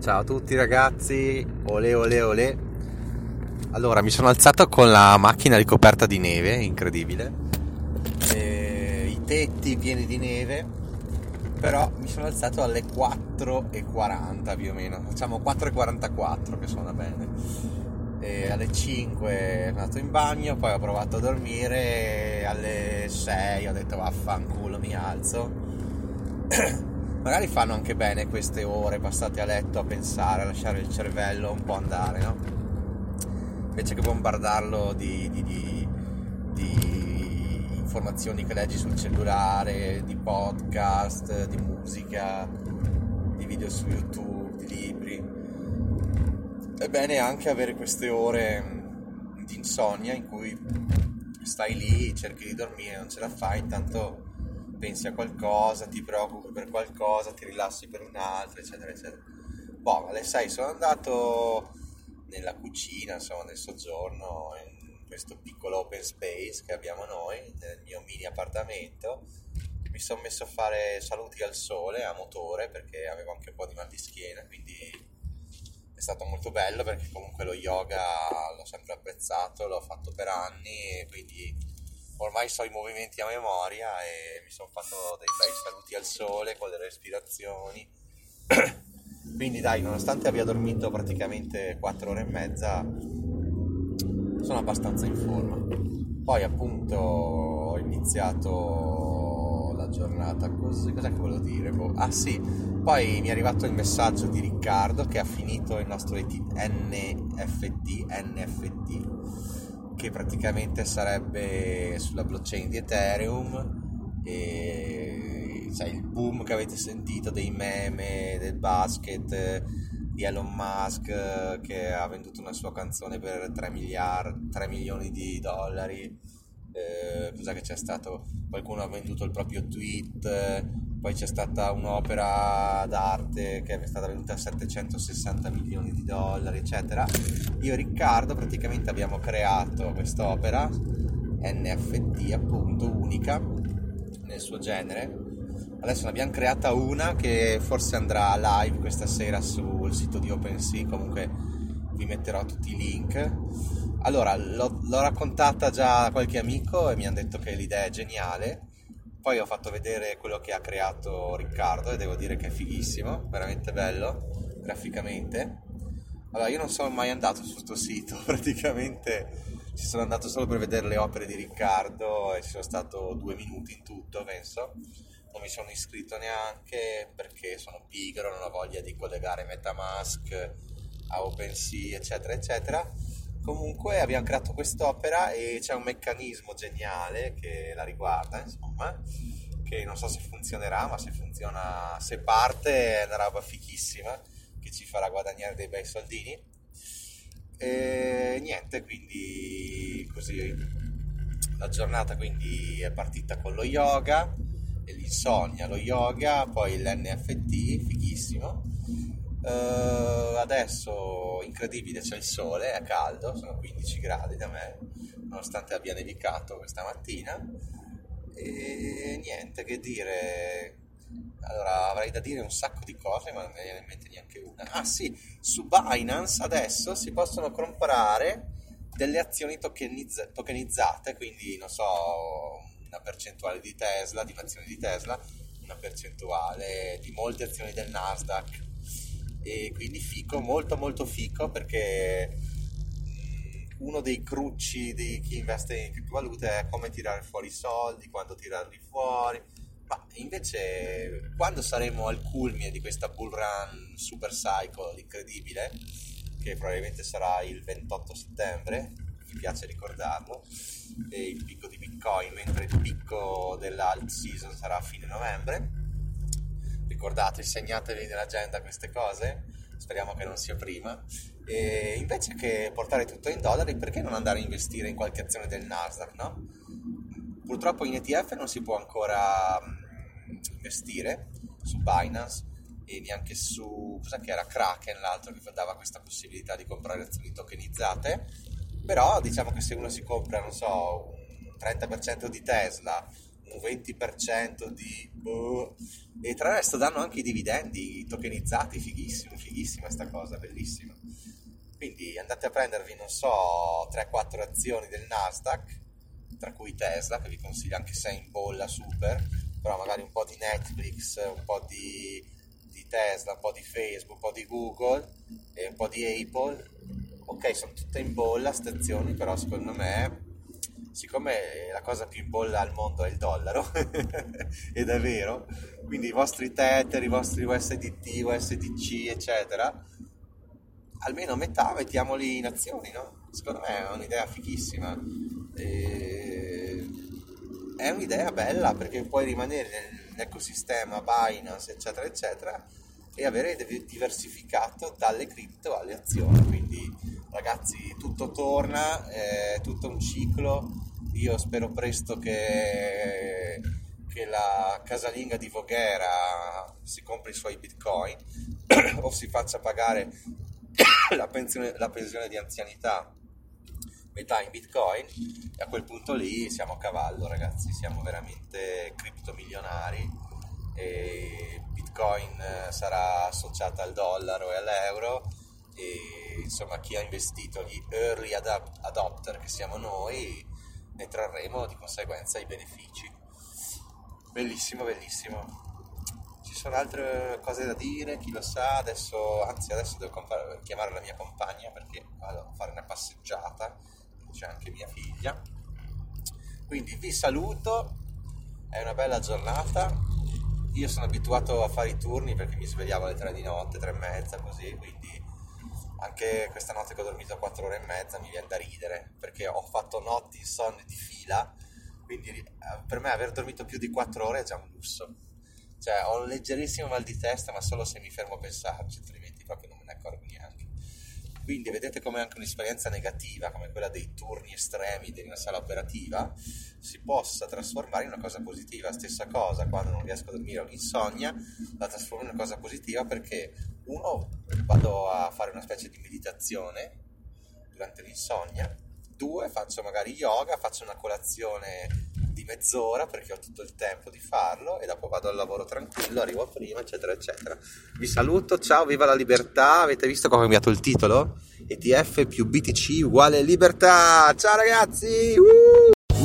Ciao a tutti ragazzi, ole ole ole. Allora, mi sono alzato con la macchina ricoperta di neve, incredibile. E I tetti pieni di neve, però mi sono alzato alle 4.40 più o meno, facciamo 4.44 che suona bene. E alle 5 sono andato in bagno, poi ho provato a dormire, e alle 6 ho detto vaffanculo mi alzo. Magari fanno anche bene queste ore passate a letto a pensare, a lasciare il cervello un po' andare, no? Invece che bombardarlo di, di, di, di informazioni che leggi sul cellulare, di podcast, di musica, di video su YouTube, di libri. È bene anche avere queste ore di insonnia in cui stai lì, cerchi di dormire, non ce la fai, intanto pensi a qualcosa, ti preoccupi per qualcosa, ti rilassi per un altro, eccetera, eccetera. Boh, alle 6 sono andato nella cucina, insomma, nel soggiorno, in questo piccolo open space che abbiamo noi, nel mio mini appartamento. Mi sono messo a fare saluti al sole a motore perché avevo anche un po' di mal di schiena, quindi è stato molto bello perché comunque lo yoga l'ho sempre apprezzato, l'ho fatto per anni e quindi ormai so i movimenti a memoria e mi sono fatto dei bei saluti al sole con le respirazioni. Quindi dai, nonostante abbia dormito praticamente 4 ore e mezza, sono abbastanza in forma. Poi appunto ho iniziato la giornata così, cosa che volevo dire? Boh. Ah sì, poi mi è arrivato il messaggio di Riccardo che ha finito il nostro NFT, NFT che praticamente sarebbe sulla blockchain di Ethereum e sai, il boom che avete sentito dei meme, del basket di Elon Musk che ha venduto una sua canzone per 3, miliardi, 3 milioni di dollari eh, cos'è che c'è stato? Qualcuno ha venduto il proprio tweet, poi c'è stata un'opera d'arte che è stata venduta a 760 milioni di dollari, eccetera. Io e Riccardo praticamente abbiamo creato quest'opera NFT appunto unica nel suo genere. Adesso ne abbiamo creata una che forse andrà live questa sera sul sito di OpenSea, comunque vi metterò tutti i link allora, l'ho, l'ho raccontata già a qualche amico e mi hanno detto che l'idea è geniale. Poi ho fatto vedere quello che ha creato Riccardo e devo dire che è fighissimo, veramente bello, graficamente. Allora, io non sono mai andato su questo sito, praticamente ci sono andato solo per vedere le opere di Riccardo e ci sono stato due minuti in tutto, penso. Non mi sono iscritto neanche perché sono pigro, non ho voglia di collegare Metamask a OpenSea, eccetera, eccetera Comunque abbiamo creato quest'opera e c'è un meccanismo geniale che la riguarda, insomma, che non so se funzionerà, ma se funziona, se parte è una roba fichissima che ci farà guadagnare dei bei soldini. E niente, quindi così la giornata quindi è partita con lo yoga e l'insonnia, lo yoga, poi l'NFT, fighissimo Uh, adesso incredibile c'è il sole, è caldo, sono 15 gradi da me, nonostante abbia nevicato questa mattina. E niente che dire. Allora avrei da dire un sacco di cose, ma non mi viene in mente neanche una. Ah sì, su Binance adesso si possono comprare delle azioni tokenizz- tokenizzate, quindi non so, una percentuale di Tesla, di un'azione di Tesla una percentuale di molte azioni del Nasdaq e quindi fico, molto molto fico perché uno dei crucci di chi investe in criptovalute è come tirare fuori i soldi, quando tirarli fuori, ma invece quando saremo al culmine di questa bull run super cycle incredibile, che probabilmente sarà il 28 settembre, mi piace ricordarlo, e il picco di Bitcoin, mentre il picco dell'alt season sarà a fine novembre. Ricordate, segnatevi nell'agenda queste cose, speriamo che non sia prima. E invece che portare tutto in dollari, perché non andare a investire in qualche azione del Nasdaq, no? Purtroppo in ETF non si può ancora mm, investire su Binance e neanche su cosa che era Kraken l'altro che dava questa possibilità di comprare azioni tokenizzate però diciamo che se uno si compra non so un 30% di Tesla un 20% di boh, e tra l'altro danno anche i dividendi tokenizzati fighissimo fighissima questa cosa bellissima. Quindi andate a prendervi non so 3-4 azioni del Nasdaq tra cui Tesla che vi consiglio anche se è in bolla super però magari un po' di Netflix un po' di, di Tesla un po' di Facebook un po' di Google e un po' di Apple. Ok sono tutte in bolla stazioni però secondo me siccome la cosa più in bolla al mondo è il dollaro ed è vero quindi i vostri tether i vostri USDT USDC eccetera almeno metà mettiamoli in azioni no? secondo me è un'idea fichissima e... è un'idea bella perché puoi rimanere nell'ecosistema Binance eccetera eccetera e avere diversificato dalle cripto alle azioni quindi ragazzi tutto torna, è tutto un ciclo, io spero presto che, che la casalinga di Voghera si compri i suoi bitcoin o si faccia pagare la pensione, la pensione di anzianità metà in bitcoin. E a quel punto lì siamo a cavallo ragazzi, siamo veramente criptomilionari. E bitcoin sarà associata al dollaro e all'euro e insomma chi ha investito, gli early adopter che siamo noi, ne trarremo di conseguenza i benefici. Bellissimo, bellissimo. Ci sono altre cose da dire, chi lo sa, adesso, anzi adesso devo compa- chiamare la mia compagna perché vado a fare una passeggiata, c'è anche mia figlia. Quindi vi saluto, è una bella giornata, io sono abituato a fare i turni perché mi svegliavo alle 3 di notte, 3 e mezza così, quindi anche questa notte che ho dormito 4 ore e mezza mi viene da ridere perché ho fatto notti insonni di fila quindi eh, per me aver dormito più di 4 ore è già un lusso. Cioè ho un leggerissimo mal di testa ma solo se mi fermo a pensarci altrimenti proprio non me ne accorgo neanche. Quindi vedete come anche un'esperienza negativa come quella dei turni estremi di una sala operativa si possa trasformare in una cosa positiva. Stessa cosa quando non riesco a dormire o l'insonnia la trasformo in una cosa positiva perché uno vado a fare una specie di meditazione durante l'insonnia due faccio magari yoga faccio una colazione di mezz'ora perché ho tutto il tempo di farlo e dopo vado al lavoro tranquillo arrivo prima eccetera eccetera. Vi saluto ciao viva la libertà. Avete visto come ho cambiato il titolo? ETF più BTC uguale libertà. Ciao ragazzi! Uh!